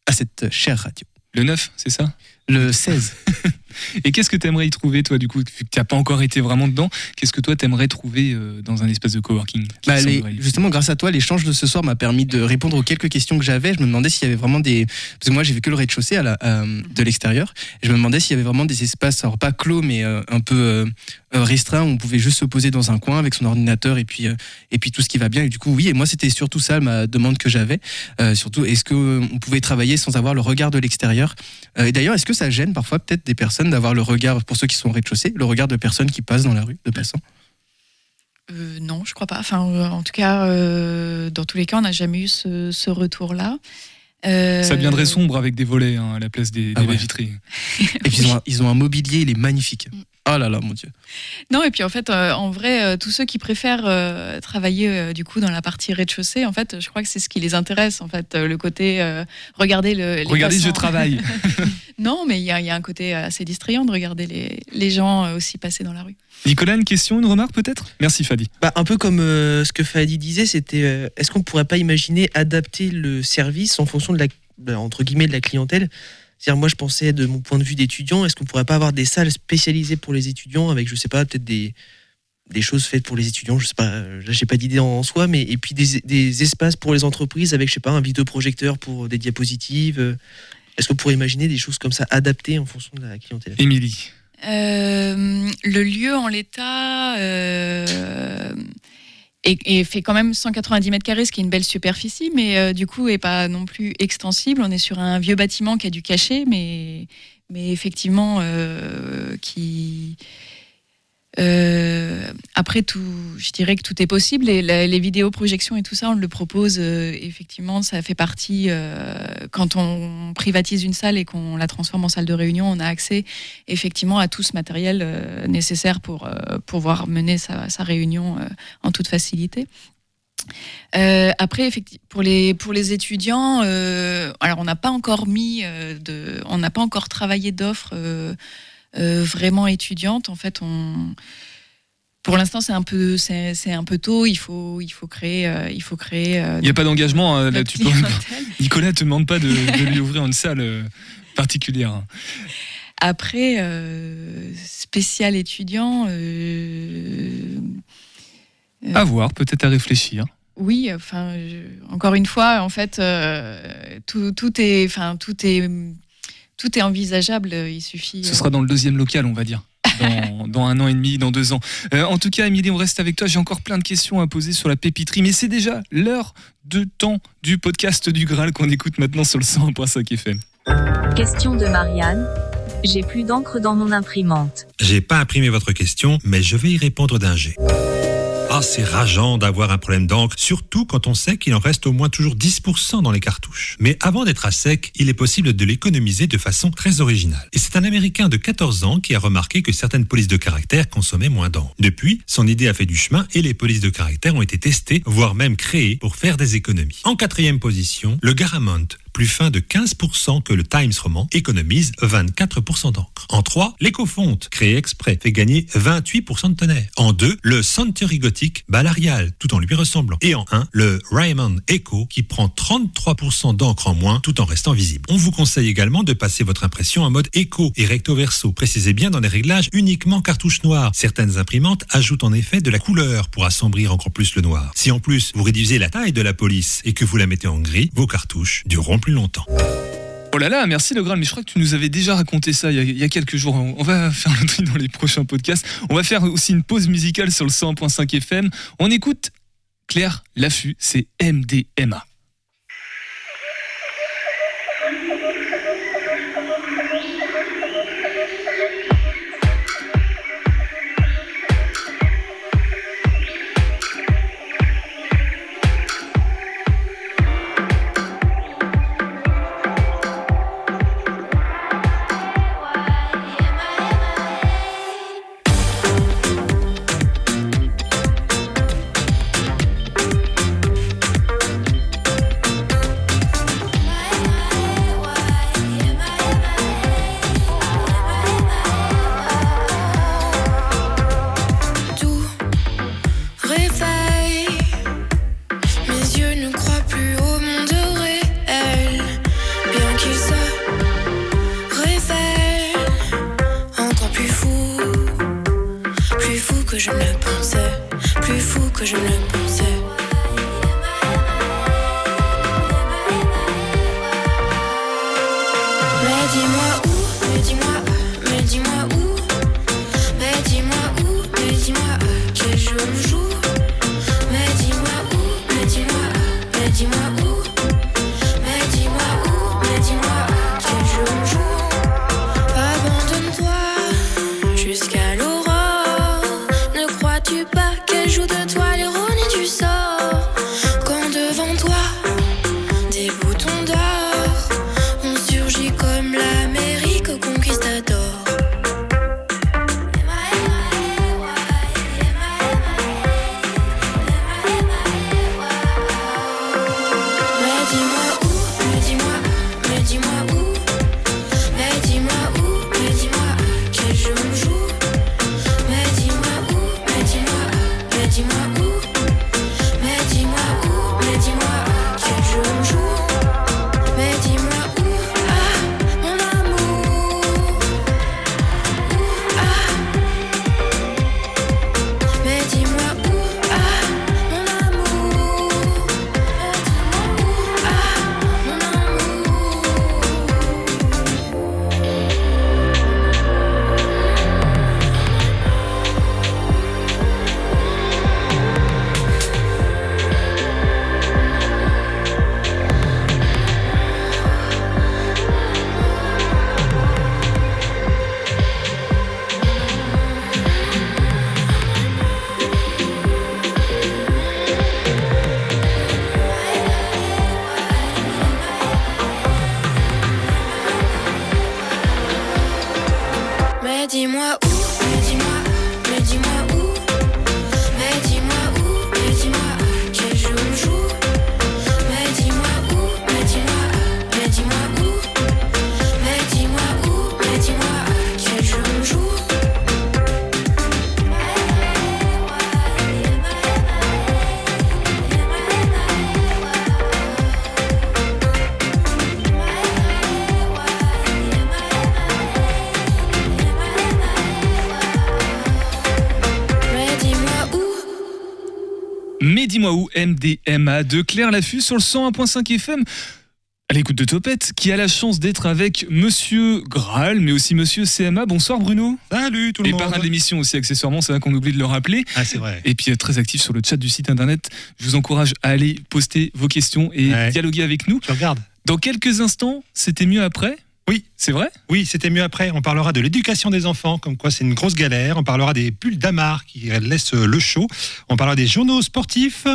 à cette chère radio. Le 9, c'est ça? Le 16. Et qu'est-ce que t'aimerais y trouver, toi, du coup, vu que t'as pas encore été vraiment dedans Qu'est-ce que toi, t'aimerais trouver euh, dans un espèce de coworking Bah, les- justement, grâce à toi, l'échange de ce soir m'a permis de répondre aux quelques questions que j'avais. Je me demandais s'il y avait vraiment des. Parce que moi, j'ai vu que le rez-de-chaussée euh, de l'extérieur. Je me demandais s'il y avait vraiment des espaces, alors pas clos, mais euh, un peu euh, restreints, où on pouvait juste se poser dans un coin avec son ordinateur et puis, et puis tout ce qui va bien. Et du coup, oui, et moi, c'était surtout ça ma demande que j'avais. Euh, surtout, est-ce qu'on pouvait travailler sans avoir le regard de l'extérieur? Euh, Et d'ailleurs, est-ce que ça gêne parfois peut-être des personnes d'avoir le regard, pour ceux qui sont au rez-de-chaussée, le regard de personnes qui passent dans la rue, de passants Euh, non, je crois pas. Enfin, euh, en tout cas, euh, dans tous les cas, on n'a jamais eu ce, ce retour-là. Euh, Ça deviendrait sombre avec des volets hein, à la place des, des Ah ouais. vitrées. Et puis ils, ont un, ils ont un mobilier, il est magnifique. Oh là là, mon Dieu. Non, et puis en fait, euh, en vrai, euh, tous ceux qui préfèrent euh, travailler euh, du coup dans la partie rez-de-chaussée, en fait, je crois que c'est ce qui les intéresse. En fait, euh, le côté euh, regarder le. les Regardez, je travaille. non, mais il y, a- il y a un côté assez distrayant de regarder les, les gens euh, aussi passer dans la rue. Nicolas, une question, une remarque peut-être? Merci Fadi. Bah, un peu comme euh, ce que Fadi disait, c'était euh, est-ce qu'on pourrait pas imaginer adapter le service en fonction de la bah, entre guillemets de la clientèle? C'est-à-dire moi je pensais de mon point de vue d'étudiant, est-ce qu'on pourrait pas avoir des salles spécialisées pour les étudiants avec je sais pas peut-être des des choses faites pour les étudiants, je sais pas, euh, j'ai pas d'idée en soi, mais et puis des, des espaces pour les entreprises avec je sais pas un vidéoprojecteur pour des diapositives. euh, Est-ce qu'on pourrait imaginer des choses comme ça adaptées en fonction de la clientèle? Émilie. Euh, le lieu en l'état euh, est, est fait quand même 190 mètres carrés, ce qui est une belle superficie, mais euh, du coup est pas non plus extensible. On est sur un vieux bâtiment qui a du cachet, mais, mais effectivement euh, qui après tout, je dirais que tout est possible les vidéoprojections et tout ça, on le propose euh, effectivement, ça fait partie euh, quand on privatise une salle et qu'on la transforme en salle de réunion, on a accès effectivement à tout ce matériel euh, nécessaire pour euh, pouvoir mener sa, réunion euh, en toute facilité. Euh, après, pour les étudiants, euh, alors on n'a pas encore mis euh, on n'a pas encore travaillé d'offres euh, euh, vraiment étudiantes. En fait, on pour l'instant, c'est un peu, c'est un peu tôt. Il faut, il faut créer, euh, il faut créer. euh, Il n'y a pas d'engagement. hein, peux-. Nicolas te demande pas de, de lui ouvrir une salle euh, particulière. Après, euh, spécial étudiant. euh, euh, À voir, peut-être à réfléchir. Oui, enfin, je- encore une fois, en fait, euh, tout, tout est, enfin, tout est, tout est envisageable. Il suffit. Ce euh, sera dans le deuxième local, on va dire. Dans, dans un an et demi, dans deux ans. Euh, en tout cas, Émilie, on reste avec toi. J'ai encore plein de questions à poser sur la pépiterie, mais c'est déjà l'heure de temps du podcast du Graal qu'on écoute maintenant sur le 101.5 FM. Question de Marianne. J'ai plus d'encre dans mon imprimante. J'ai pas imprimé votre question, mais je vais y répondre d'un jet. Ah, c'est rageant d'avoir un problème d'encre, surtout quand on sait qu'il en reste au moins toujours 10% dans les cartouches. Mais avant d'être à sec, il est possible de l'économiser de façon très originale. Et c'est un Américain de 14 ans qui a remarqué que certaines polices de caractère consommaient moins d'encre. Depuis, son idée a fait du chemin et les polices de caractère ont été testées, voire même créées pour faire des économies. En quatrième position, le Garamond, plus fin de 15% que le Times Roman, économise 24% d'encre. En 3, l'écofonte, créé exprès, fait gagner 28% de tonnerre. En 2, le Century Gothic bat l'Arial, tout en lui ressemblant. Et en 1, le Raymond Echo, qui prend 33% d'encre en moins, tout en restant visible. On vous conseille également de passer votre impression en mode écho et recto verso. Précisez bien dans les réglages uniquement cartouche noire. Certaines imprimantes ajoutent en effet de la couleur pour assombrir encore plus le noir. Si en plus vous réduisez la taille de la police et que vous la mettez en gris, vos cartouches dureront plus longtemps. Oh là là, merci Le Graal, mais je crois que tu nous avais déjà raconté ça il y a, quelques jours. On va faire le dans les prochains podcasts. On va faire aussi une pause musicale sur le 101.5 FM. On écoute Claire Laffut, c'est MDMA. Dis-moi où MDMA de Claire Laffus sur le 101.5 FM. À l'écoute de Topette, qui a la chance d'être avec Monsieur Graal, mais aussi Monsieur CMA. Bonsoir Bruno. Salut tout le Et monde. parrain de l'émission aussi, accessoirement, c'est vrai qu'on oublie de le rappeler. Ah, c'est vrai. Et puis euh, très actif sur le chat du site internet. Je vous encourage à aller poster vos questions et Ouais. dialoguer avec nous. Tu regardes. Dans quelques instants, c'était mieux après Oui. C'est vrai? Oui, c'était mieux après. On parlera de l'éducation des enfants, comme quoi c'est une grosse galère. On parlera des pulls d'Amar qui laissent le chaud. On parlera des journaux sportifs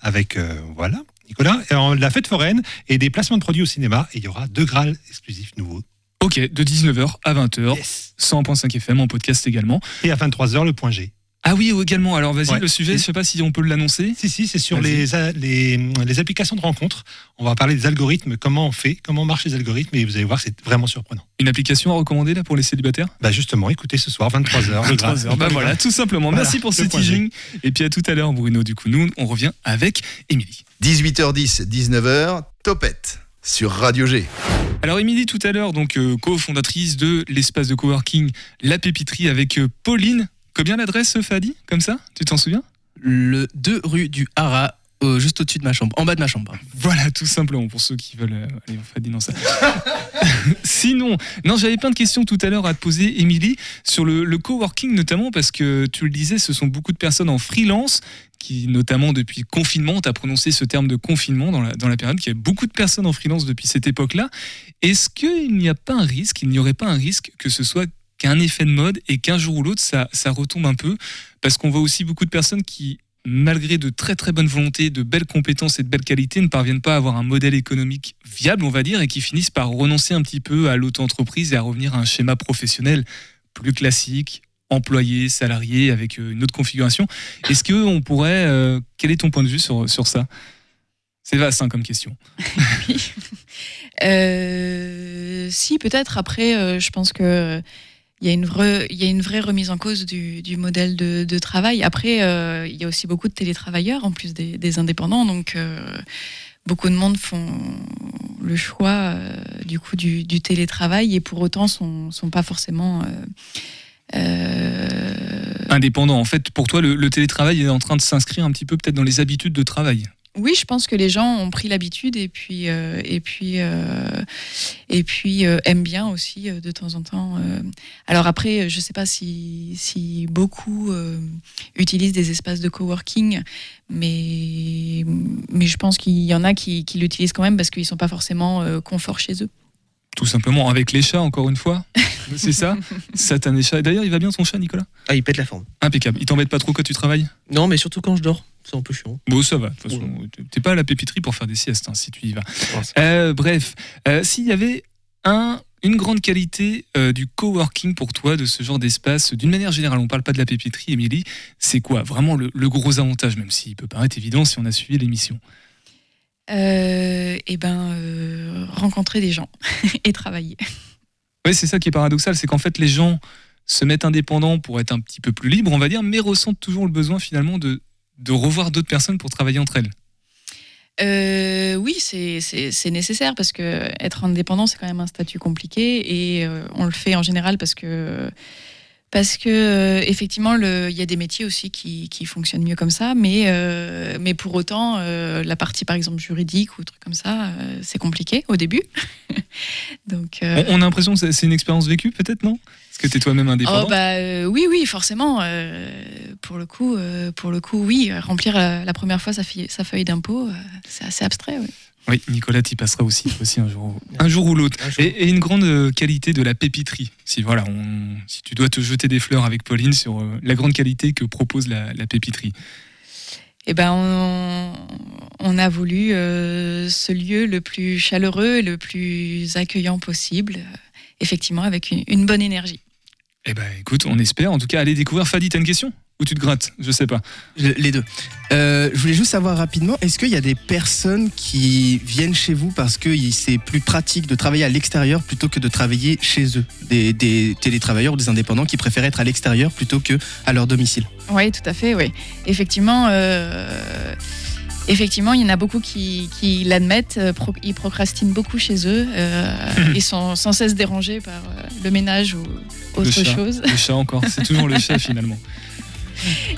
avec, euh, voilà, Nicolas, et en- la fête foraine et des placements de produits au cinéma. Et il y aura deux Graal exclusifs nouveaux. Ok, de 19h à 20h, 100.5 FM en podcast également. Et à 23h, le point G. Ah oui, également. Alors vas-y, Ouais. le sujet, je sais pas si on peut l'annoncer. Si, si, c'est sur les, a- les, les applications de rencontres. On va parler des algorithmes, comment on fait, comment marchent les algorithmes, et vous allez voir, c'est vraiment surprenant. Une application à recommander là pour les célibataires? Bah justement, écoutez ce soir, 23h. 23h. Bah voilà, tout simplement. Voilà, Merci pour ce teasing. Et puis à tout à l'heure, Bruno. Du coup, nous, on revient avec Émilie. 18h10, 19h, Topette sur Radio G. Alors Émilie, tout à l'heure, donc euh, cofondatrice de l'espace de coworking La Pépiterie avec euh, Pauline. Combien l'adresse, Fadi Comme ça Tu t'en souviens? Le 2 rue du Haras, euh, juste au-dessus de ma chambre, en bas de ma chambre. Voilà, tout simplement, pour ceux qui veulent euh, aller au Fadi dans ça. Sinon, non, j'avais plein de questions tout à l'heure à te poser, Émilie, sur le, le coworking notamment, parce que tu le disais, ce sont beaucoup de personnes en freelance qui, notamment depuis confinement, tu as prononcé ce terme de confinement dans la, dans la période, qu'il y a beaucoup de personnes en freelance depuis cette époque-là. Est-ce qu'il n'y a pas un risque, il n'y aurait pas un risque que ce soit qu'un effet de mode et qu'un jour ou l'autre, ça, ça retombe un peu Parce qu'on voit aussi beaucoup de personnes qui, malgré de très très bonnes volontés, de belles compétences et de belles qualités, ne parviennent pas à avoir un modèle économique viable, on va dire, et qui finissent par renoncer un petit peu à l'auto-entreprise et à revenir à un schéma professionnel plus classique, employé, salarié, avec euh, une autre configuration. Est-ce que on pourrait... euh, quel est ton point de vue sur, sur ça? C'est vaste hein, comme question. Euh, si, peut-être. Après, je pense que il y, a une vraie, il y a une vraie remise en cause du, du modèle de, de travail. Après, euh, il y a aussi beaucoup de télétravailleurs, en plus des, des indépendants. Donc, euh, beaucoup de monde font le choix euh, du coup du, du télétravail et pour autant sont, sont pas forcément euh, euh, indépendant. En fait, pour toi, le, le télétravail est en train de s'inscrire un petit peu peut-être dans les habitudes de travail. Oui, je pense que les gens ont pris l'habitude et puis euh, et puis euh, et puis euh, aiment bien aussi euh, de temps en temps. euh. Alors après, je sais pas si si beaucoup euh, utilisent des espaces de coworking, mais mais je pense qu'il y en a qui, qui l'utilisent quand même parce qu'ils sont pas forcément euh, confort chez eux. Tout simplement avec les chats, encore une fois. C'est ça? Satané chat. D'ailleurs, il va bien ton chat, Nicolas? Ah, il pète la forme. Impeccable. Il t'embête pas trop quand tu travailles? Non, mais surtout quand je dors. C'est un peu chiant. Bon, ça va. De toute façon, t'es pas à la pépiterie pour faire des siestes, hein, si tu y vas. Euh, bref, euh, s'il y avait un, une grande qualité euh, du coworking pour toi, de ce genre d'espace, d'une manière générale, on parle pas de la pépiterie, Émilie, c'est quoi vraiment le, le gros avantage, même s'il peut paraître évident si on a suivi l'émission? Et ben euh, rencontrer des gens et travailler. Oui, c'est ça qui est paradoxal, c'est qu'en fait, les gens se mettent indépendants pour être un petit peu plus libres, on va dire, mais ressentent toujours le besoin finalement de, de revoir d'autres personnes pour travailler entre elles. Euh, oui, c'est nécessaire parce que être indépendant, c'est quand même un statut compliqué et euh, on le fait en général parce que parce que euh, effectivement, il y a des métiers aussi qui, qui fonctionnent mieux comme ça, mais mais pour autant, la partie par exemple juridique ou truc comme ça, c'est compliqué au début. Donc On, on a l'impression que c'est une expérience vécue, peut-être, non? Parce que tu es toi-même indépendant. Oh bah euh, oui oui forcément euh, pour le coup euh, pour le coup oui remplir la première fois sa, fi- sa feuille d'impôt euh, c'est assez abstrait oui. Oui, Nicolas, tu passeras aussi, aussi un jour, ou- un jour ou l'autre. Et, et une grande qualité de la pépiterie. Si voilà, on- si tu dois te jeter des fleurs avec Pauline sur euh, la grande qualité que propose la, la pépiterie. Eh ben on, on a voulu euh, ce lieu le plus chaleureux et le plus accueillant possible euh, effectivement avec une, une bonne énergie. Eh ben, écoute, on espère. En tout cas, allez découvrir. Fadi, t'as une question Ou tu te grattes? Je sais pas. Les deux. Euh, je voulais juste savoir rapidement, est-ce qu'il y a des personnes qui viennent chez vous parce que c'est plus pratique de travailler à l'extérieur plutôt que de travailler chez eux? Des, des télétravailleurs ou des indépendants qui préfèrent être à l'extérieur plutôt que à leur domicile? Oui, tout à fait, oui. Effectivement, euh, effectivement, il y en a beaucoup qui, qui l'admettent. euh, pro- ils procrastinent beaucoup chez eux. euh, ils sont sans cesse dérangés par euh, le ménage ou le autre chat. chose. Le chat encore. C'est toujours le chat finalement.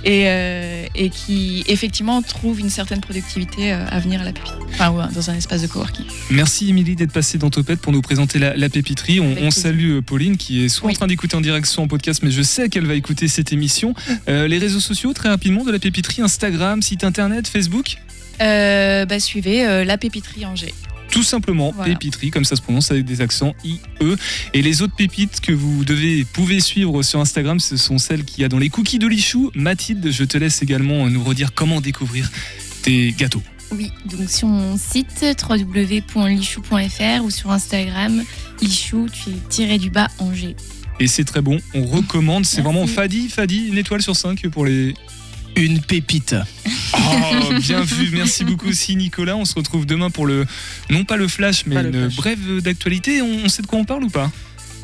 Et, euh, et qui, effectivement, trouvent une certaine productivité euh, à venir à la pépite. Enfin, ouais, dans un espace de coworking. Merci Émilie d'être passée dans Topette pour nous présenter la, la pépiterie. On, salue euh, Pauline qui est soit en train d'écouter en direct, soit en podcast, mais je sais qu'elle va écouter cette émission. Euh, les réseaux sociaux, très rapidement, de la pépiterie, Instagram, site internet, Facebook? Euh, bah, suivez euh, la pépiterie Angers. Tout simplement, Voilà. pépiterie, comme ça se prononce avec des accents I-E. Et les autres pépites que vous devez, pouvez suivre sur Instagram, ce sont celles qu'il y a dans les cookies de Lichou. Mathilde, je te laisse également nous redire comment découvrir tes gâteaux. Oui, donc sur mon site www.lichou.fr ou sur Instagram, lichou, tu es tiré du bas Angers. Et c'est très bon, on recommande. C'est vraiment Fadi, Fadi, une étoile sur 5 pour les. Une pépite. Oh, bien vu, merci beaucoup aussi Nicolas. On se retrouve demain pour le, non pas le flash, mais le une flash. brève d'actualité. On, on sait de quoi on parle ou pas?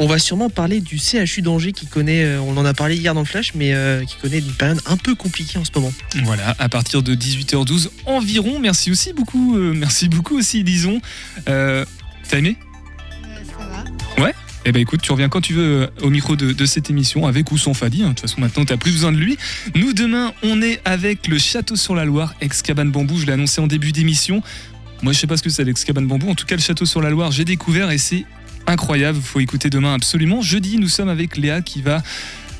On va sûrement parler du CHU d'Angers qui connaît, euh, on en a parlé hier dans le flash, mais euh, qui connaît une période un peu compliquée en ce moment. Voilà, à partir de 18h12 environ. Merci aussi beaucoup, euh, merci beaucoup aussi, disons. Euh, T'as aimé? Ouais? Eh ben écoute, tu reviens quand tu veux euh, au micro de, cette émission, avec ou sans Fadi. hein. De toute façon, maintenant, t'as plus besoin de lui. Nous, demain, on est avec le Château sur la Loire, ex-cabane bambou. Je l'ai annoncé en début d'émission. Moi, je sais pas ce que c'est l'ex-cabane bambou. En tout cas, le Château sur la Loire, j'ai découvert et c'est incroyable. Faut écouter demain absolument. Jeudi, nous sommes avec Léa qui va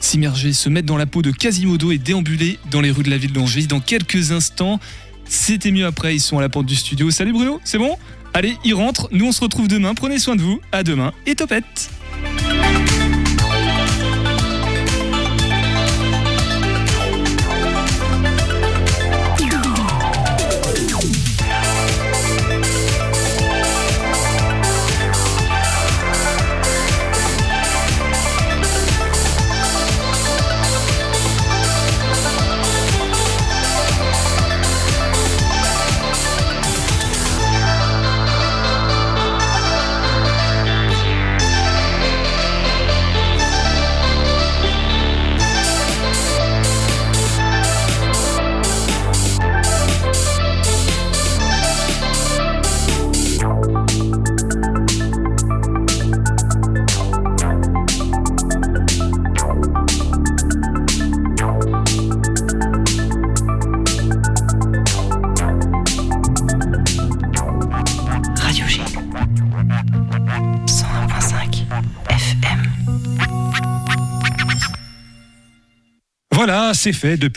s'immerger, se mettre dans la peau de Quasimodo et déambuler dans les rues de la ville d'Angers. Dans quelques instants, c'était mieux après. Ils sont à la porte du studio. Salut Bruno, c'est bon? Allez, ils rentrent. Nous, on se retrouve demain. Prenez soin de vous. À demain et topette. C'est fait. Depuis